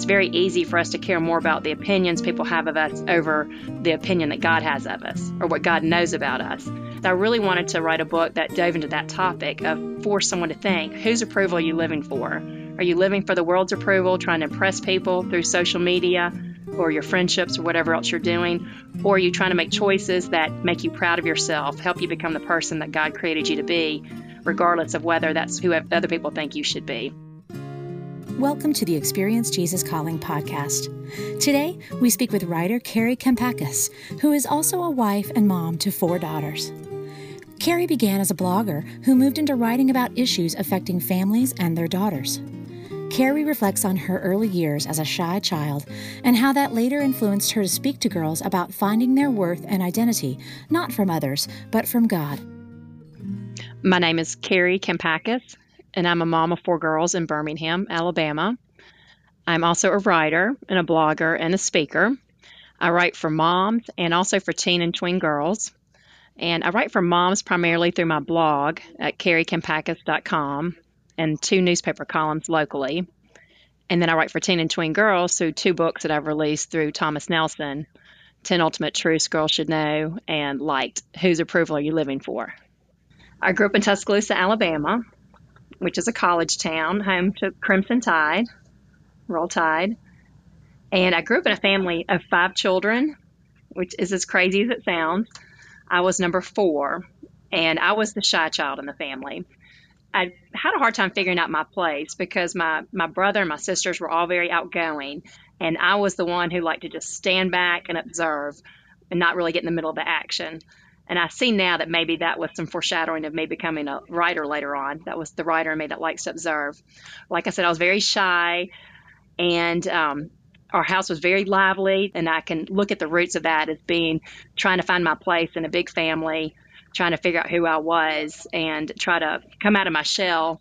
it's very easy for us to care more about the opinions people have of us over the opinion that God has of us or what God knows about us. I really wanted to write a book that dove into that topic of force someone to think whose approval are you living for? Are you living for the world's approval, trying to impress people through social media or your friendships or whatever else you're doing? Or are you trying to make choices that make you proud of yourself, help you become the person that God created you to be, regardless of whether that's who other people think you should be? Welcome to the Experience Jesus Calling podcast. Today, we speak with writer Kari Kampakis, who is also a wife and mom to four daughters. Kari began as a blogger who moved into writing about issues affecting families and their daughters. Kari reflects on her early years as a shy child and how that later influenced her to speak to girls about finding their worth and identity, not from others, but from God. My name is Kari Kampakis and I'm a mom of four girls in Birmingham, Alabama. I'm also a writer and a blogger and a speaker. I write for moms and also for teen and tween girls. And I write for moms primarily through my blog at karikampakis.com and two newspaper columns locally. And then I write for teen and tween girls through two books that I've released through Thomas Nelson 10 Ultimate Truths Girls Should Know and Liked Whose Approval Are You Living For? I grew up in Tuscaloosa, Alabama, which is a college town, home to Crimson Tide, Roll Tide. And I grew up in a family of five children, which is as crazy as it sounds. I was number four, and I was the shy child in the family. I had a hard time figuring out my place because my, my brother and my sisters were all very outgoing, and I was the one who liked to just stand back and observe and not really get in the middle of the action. And I see now that maybe that was some foreshadowing of me becoming a writer later on. That was the writer in me that likes to observe. Like I said, I was very shy, and um, our house was very lively. And I can look at the roots of that as being trying to find my place in a big family, trying to figure out who I was, and try to come out of my shell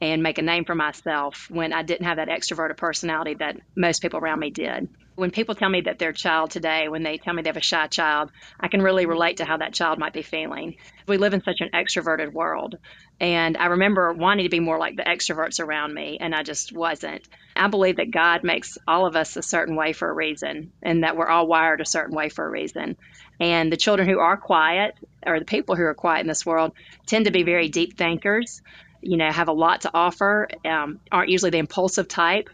and make a name for myself when I didn't have that extroverted personality that most people around me did when people tell me that their child today, when they tell me they have a shy child, I can really relate to how that child might be feeling. We live in such an extroverted world. And I remember wanting to be more like the extroverts around me, and I just wasn't. I believe that God makes all of us a certain way for a reason, and that we're all wired a certain way for a reason. And the children who are quiet, or the people who are quiet in this world, tend to be very deep thinkers you know, have a lot to offer, um, aren't usually the impulsive type,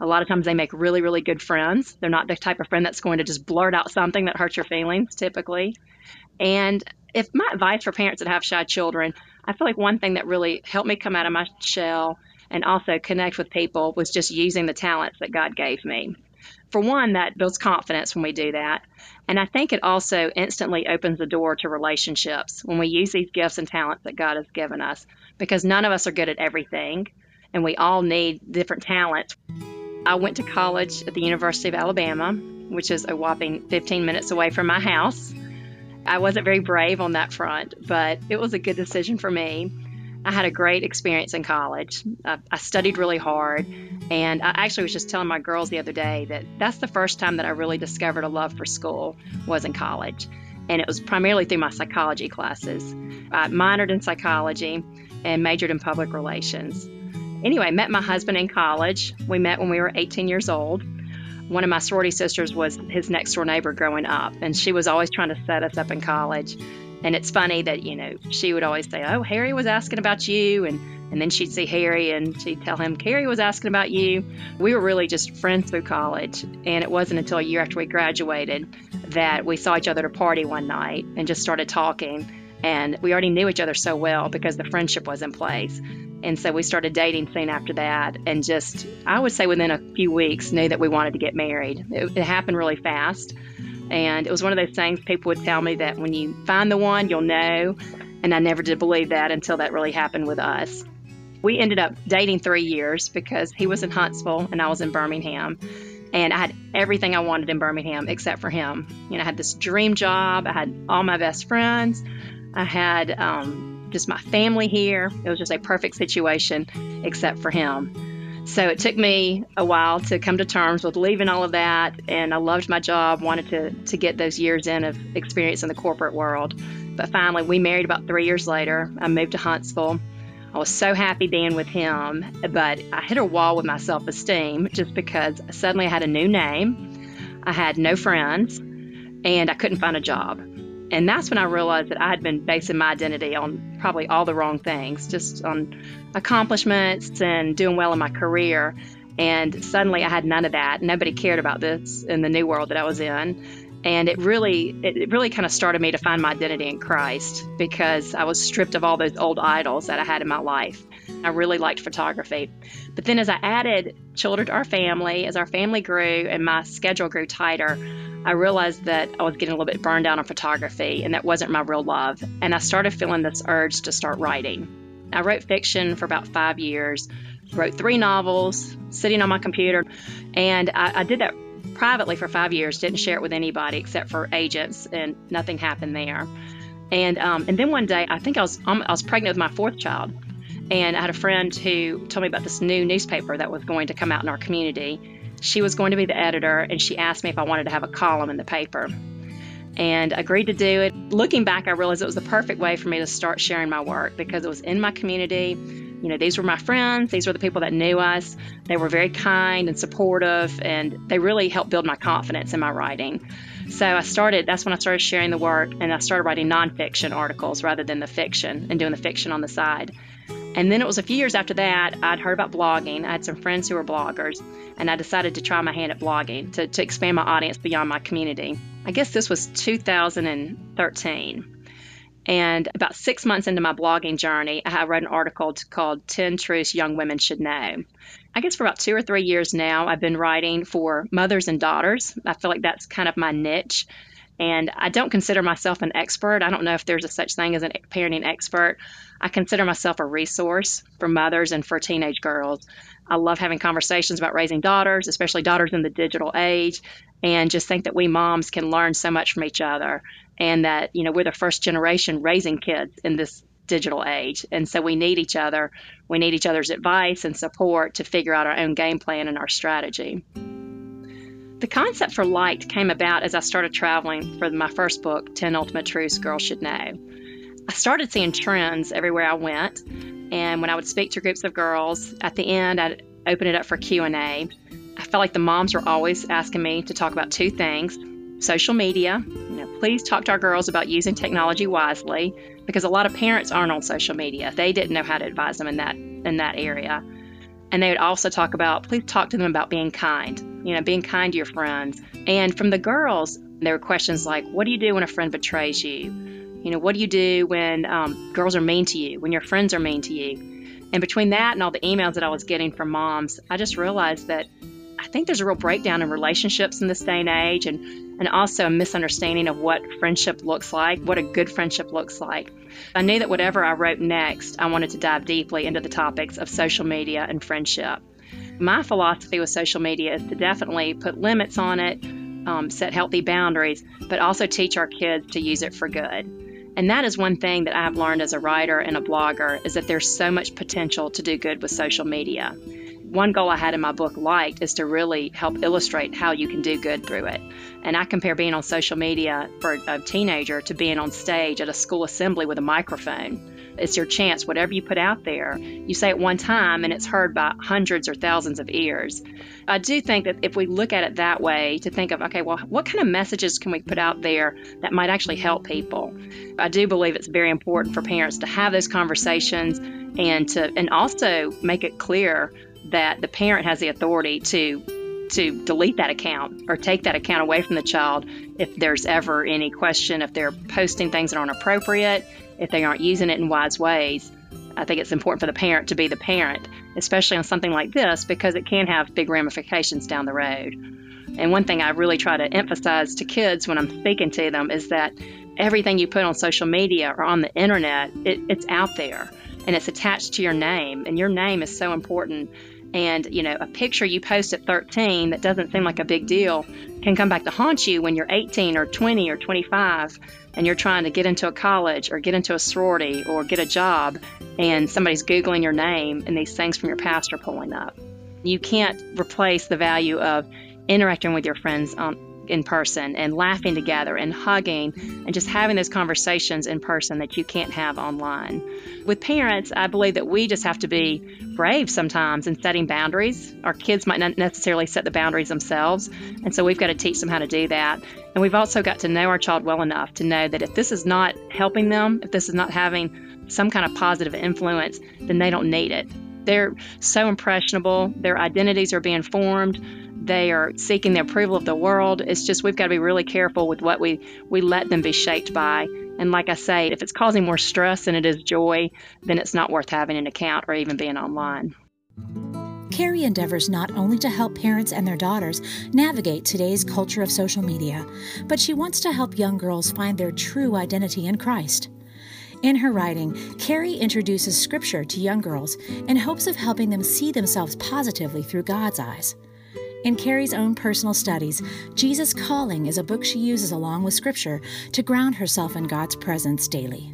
a lot of times they make really, really good friends. They're not the type of friend that's going to just blurt out something that hurts your feelings typically. And if my advice for parents that have shy children, I feel like one thing that really helped me come out of my shell and also connect with people was just using the talents that God gave me. For one, that builds confidence when we do that. And I think it also instantly opens the door to relationships when we use these gifts and talents that God has given us because none of us are good at everything and we all need different talents. I went to college at the University of Alabama, which is a whopping 15 minutes away from my house. I wasn't very brave on that front, but it was a good decision for me. I had a great experience in college. I, I, studied really hard, and I actually was just telling my girls the other day that that's the first time that I really discovered a love for school was in college, and it was primarily through my psychology classes. I minored in psychology and majored in public relations. Anyway, met my husband in college. We met when we were 18 years old. One of my sorority sisters was his next door neighbor growing up, and she was always trying to set us up in college. And it's funny that, you know, she would always say, Oh, Harry was asking about you. And, and then she'd see Harry and she'd tell him, Kari was asking about you. We were really just friends through college. And it wasn't until a year after we graduated that we saw each other at a party one night and just started talking. And we already knew each other so well because the friendship was in place. And so we started dating soon after that. And just, I would say within a few weeks, knew that we wanted to get married. It, it happened really fast. And it was one of those things people would tell me that when you find the one, you'll know. And I never did believe that until that really happened with us. We ended up dating three years because he was in Huntsville and I was in Birmingham. And I had everything I wanted in Birmingham except for him. You know, I had this dream job, I had all my best friends, I had um, just my family here. It was just a perfect situation, except for him. So it took me a while to come to terms with leaving all of that, and I loved my job, wanted to, to get those years in of experience in the corporate world. But finally, we married about three years later. I moved to Huntsville. I was so happy being with him, but I hit a wall with my self esteem just because suddenly I had a new name, I had no friends, and I couldn't find a job. And that's when I realized that I had been basing my identity on probably all the wrong things, just on accomplishments and doing well in my career. And suddenly I had none of that. Nobody cared about this in the new world that I was in and it really it really kind of started me to find my identity in Christ because I was stripped of all those old idols that I had in my life. I really liked photography. But then as I added children to our family, as our family grew and my schedule grew tighter, I realized that I was getting a little bit burned out on photography and that wasn't my real love. And I started feeling this urge to start writing. I wrote fiction for about five years, wrote three novels, sitting on my computer, and I, I did that privately for five years, didn't share it with anybody except for agents, and nothing happened there. And um, and then one day, I think I was um, I was pregnant with my fourth child, and I had a friend who told me about this new newspaper that was going to come out in our community. She was going to be the editor, and she asked me if I wanted to have a column in the paper, and agreed to do it. Looking back, I realized it was the perfect way for me to start sharing my work because it was in my community you know, these were my friends. These were the people that knew us. They were very kind and supportive, and they really helped build my confidence in my writing. So I started, that's when I started sharing the work, and I started writing nonfiction articles rather than the fiction and doing the fiction on the side. And then it was a few years after that, I'd heard about blogging. I had some friends who were bloggers, and I decided to try my hand at blogging to, to expand my audience beyond my community. I guess this was 2013. And about six months into my blogging journey, I wrote an article called 10 Truths Young Women Should Know. I guess for about two or three years now, I've been writing for mothers and daughters. I feel like that's kind of my niche. And I don't consider myself an expert. I don't know if there's a such thing as a parenting expert. I consider myself a resource for mothers and for teenage girls. I love having conversations about raising daughters, especially daughters in the digital age, and just think that we moms can learn so much from each other and that you know we're the first generation raising kids in this digital age and so we need each other we need each other's advice and support to figure out our own game plan and our strategy the concept for Liked came about as i started traveling for my first book 10 ultimate truths girls should know i started seeing trends everywhere i went and when i would speak to groups of girls at the end i'd open it up for q&a i felt like the moms were always asking me to talk about two things social media. You know, please talk to our girls about using technology wisely because a lot of parents aren't on social media. They didn't know how to advise them in that in that area. And they would also talk about please talk to them about being kind. You know, being kind to your friends. And from the girls, there were questions like, "What do you do when a friend betrays you? You know, what do you do when um, girls are mean to you? When your friends are mean to you?" And between that and all the emails that I was getting from moms, I just realized that I think there's a real breakdown in relationships in this day and age, and, and also a misunderstanding of what friendship looks like, what a good friendship looks like. I knew that whatever I wrote next, I wanted to dive deeply into the topics of social media and friendship. My philosophy with social media is to definitely put limits on it, um, set healthy boundaries, but also teach our kids to use it for good. And that is one thing that I've learned as a writer and a blogger is that there's so much potential to do good with social media one goal I had in my book, Liked, is to really help illustrate how you can do good through it. And I compare being on social media for a teenager to being on stage at a school assembly with a microphone. It's your chance, whatever you put out there, you say it one time and it's heard by hundreds or thousands of ears. I do think that if we look at it that way, to think of, okay, well, what kind of messages can we put out there that might actually help people? I do believe it's very important for parents to have those conversations and to and also make it clear that the parent has the authority to to delete that account or take that account away from the child if there's ever any question if they're posting things that aren't appropriate, if they aren't using it in wise ways. I think it's important for the parent to be the parent, especially on something like this, because it can have big ramifications down the road. And one thing I really try to emphasize to kids when I'm speaking to them is that everything you put on social media or on the internet, it, it's out there and it's attached to your name, and your name is so important and, you know, a picture you post at 13 that doesn't seem like a big deal can come back to haunt you when you're 18 or 20 or 25 and you're trying to get into a college or get into a sorority or get a job and somebody's Googling your name and these things from your past are pulling up. You can't replace the value of interacting with your friends on in person and laughing together and hugging and just having those conversations in person that you can't have online. With parents, I believe that we just have to be brave sometimes in setting boundaries. Our kids might not necessarily set the boundaries themselves, and so we've got to teach them how to do that. And we've also got to know our child well enough to know that if this is not helping them, if this is not having some kind of positive influence, then they don't need it. They're so impressionable, their identities are being formed they are seeking the approval of the world. It's just we've got to be really careful with what we, we let them be shaped by. And like I say, if it's causing more stress than it is joy, then it's not worth having an account or even being online. Kari endeavors not only to help parents and their daughters navigate today's culture of social media, but she wants to help young girls find their true identity in Christ. In her writing, Kari introduces scripture to young girls in hopes of helping them see themselves positively through God's eyes. In Kari's own personal studies, Jesus Calling is a book she uses along with Scripture to ground herself in God's presence daily.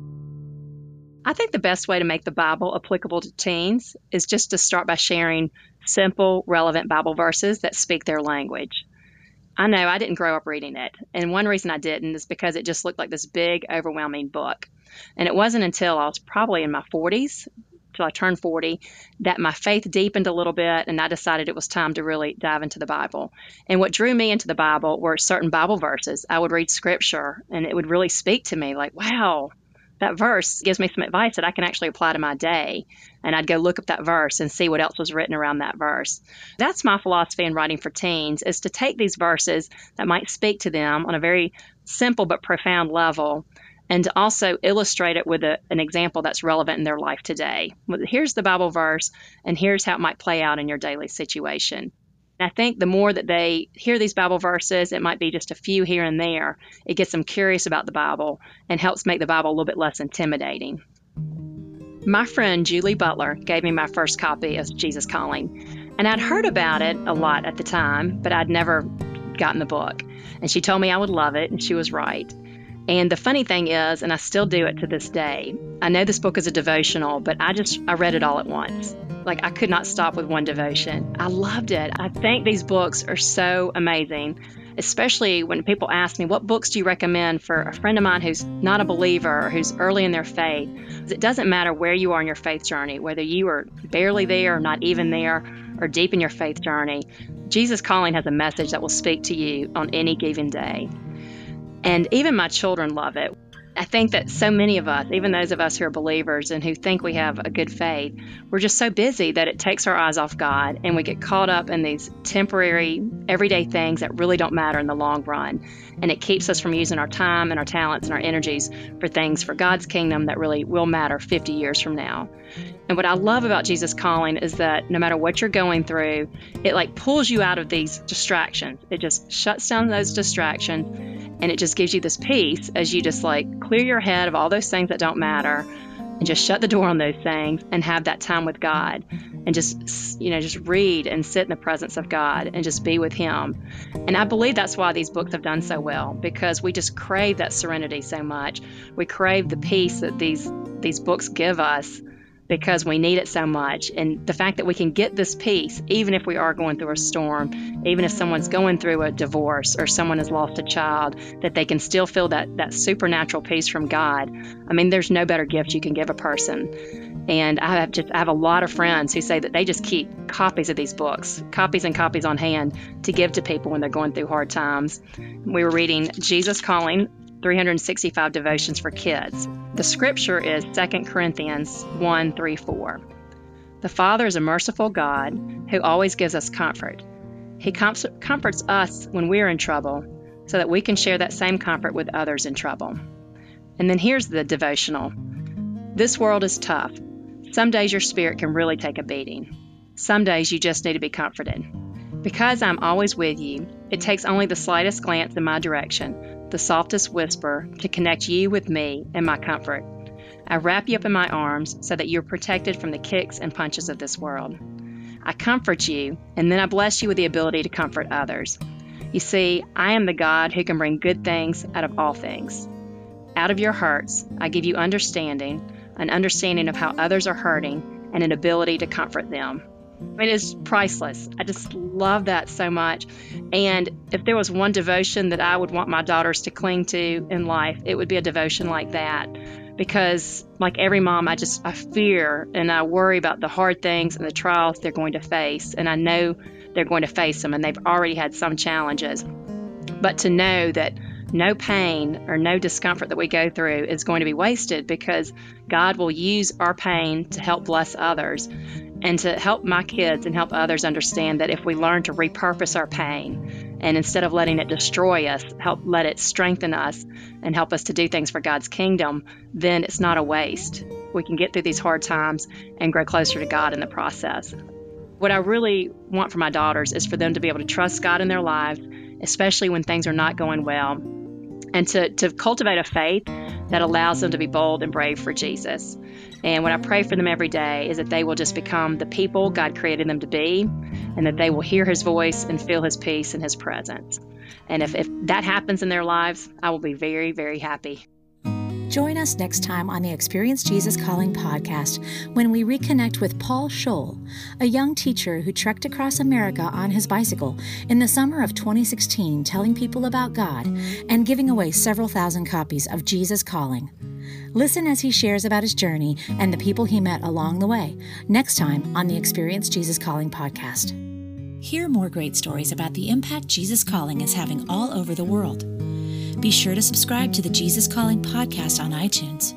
I think the best way to make the Bible applicable to teens is just to start by sharing simple, relevant Bible verses that speak their language. I know I didn't grow up reading it, and one reason I didn't is because it just looked like this big, overwhelming book. And it wasn't until I was probably in my 40s till I turned 40 that my faith deepened a little bit and I decided it was time to really dive into the Bible. And what drew me into the Bible were certain Bible verses. I would read scripture and it would really speak to me like, wow, that verse gives me some advice that I can actually apply to my day. And I'd go look up that verse and see what else was written around that verse. That's my philosophy in writing for teens is to take these verses that might speak to them on a very simple but profound level and also illustrate it with a, an example that's relevant in their life today. Here's the Bible verse, and here's how it might play out in your daily situation. And I think the more that they hear these Bible verses, it might be just a few here and there, it gets them curious about the Bible and helps make the Bible a little bit less intimidating. My friend Julie Butler gave me my first copy of Jesus Calling, and I'd heard about it a lot at the time, but I'd never gotten the book. And she told me I would love it, and she was right. And the funny thing is, and I still do it to this day, I know this book is a devotional, but I just, I read it all at once. Like I could not stop with one devotion. I loved it. I think these books are so amazing, especially when people ask me, what books do you recommend for a friend of mine who's not a believer or who's early in their faith? It doesn't matter where you are in your faith journey, whether you are barely there or not even there or deep in your faith journey. Jesus Calling has a message that will speak to you on any given day. And even my children love it. I think that so many of us, even those of us who are believers and who think we have a good faith, we're just so busy that it takes our eyes off God and we get caught up in these temporary, everyday things that really don't matter in the long run. And it keeps us from using our time and our talents and our energies for things for God's kingdom that really will matter 50 years from now. And what I love about Jesus calling is that no matter what you're going through, it like pulls you out of these distractions. It just shuts down those distractions and it just gives you this peace as you just like clear your head of all those things that don't matter and just shut the door on those things and have that time with God and just you know just read and sit in the presence of God and just be with him. And I believe that's why these books have done so well because we just crave that serenity so much. We crave the peace that these these books give us because we need it so much. And the fact that we can get this peace, even if we are going through a storm, even if someone's going through a divorce or someone has lost a child, that they can still feel that, that supernatural peace from God. I mean, there's no better gift you can give a person. And I have just I have a lot of friends who say that they just keep copies of these books, copies and copies on hand to give to people when they're going through hard times. We were reading Jesus Calling 365 devotions for kids. The scripture is 2 Corinthians 1 3 4. The Father is a merciful God who always gives us comfort. He comforts us when we're in trouble so that we can share that same comfort with others in trouble. And then here's the devotional This world is tough. Some days your spirit can really take a beating. Some days you just need to be comforted. Because I'm always with you, it takes only the slightest glance in my direction the softest whisper to connect you with me and my comfort. I wrap you up in my arms so that you're protected from the kicks and punches of this world. I comfort you, and then I bless you with the ability to comfort others. You see, I am the God who can bring good things out of all things. Out of your hearts, I give you understanding, an understanding of how others are hurting, and an ability to comfort them. I mean, it's priceless. I just love that so much. And if there was one devotion that I would want my daughters to cling to in life, it would be a devotion like that. Because, like every mom, I just I fear and I worry about the hard things and the trials they're going to face, and I know they're going to face them, and they've already had some challenges. But to know that no pain or no discomfort that we go through is going to be wasted because God will use our pain to help bless others and to help my kids and help others understand that if we learn to repurpose our pain and instead of letting it destroy us, help let it strengthen us and help us to do things for God's kingdom, then it's not a waste. We can get through these hard times and grow closer to God in the process. What I really want for my daughters is for them to be able to trust God in their lives, especially when things are not going well, and to, to cultivate a faith that allows them to be bold and brave for Jesus. And what I pray for them every day is that they will just become the people God created them to be, and that they will hear His voice and feel His peace and His presence. And if, if that happens in their lives, I will be very, very happy. Join us next time on the Experience Jesus Calling podcast when we reconnect with Paul Scholl, a young teacher who trekked across America on his bicycle in the summer of 2016, telling people about God and giving away several thousand copies of Jesus Calling. Listen as he shares about his journey and the people he met along the way next time on the Experience Jesus Calling podcast. Hear more great stories about the impact Jesus Calling is having all over the world. Be sure to subscribe to the Jesus Calling podcast on iTunes.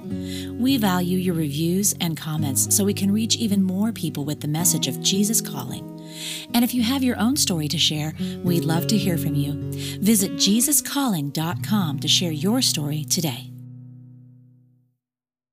We value your reviews and comments so we can reach even more people with the message of Jesus Calling. And if you have your own story to share, we'd love to hear from you. Visit JesusCalling.com to share your story today.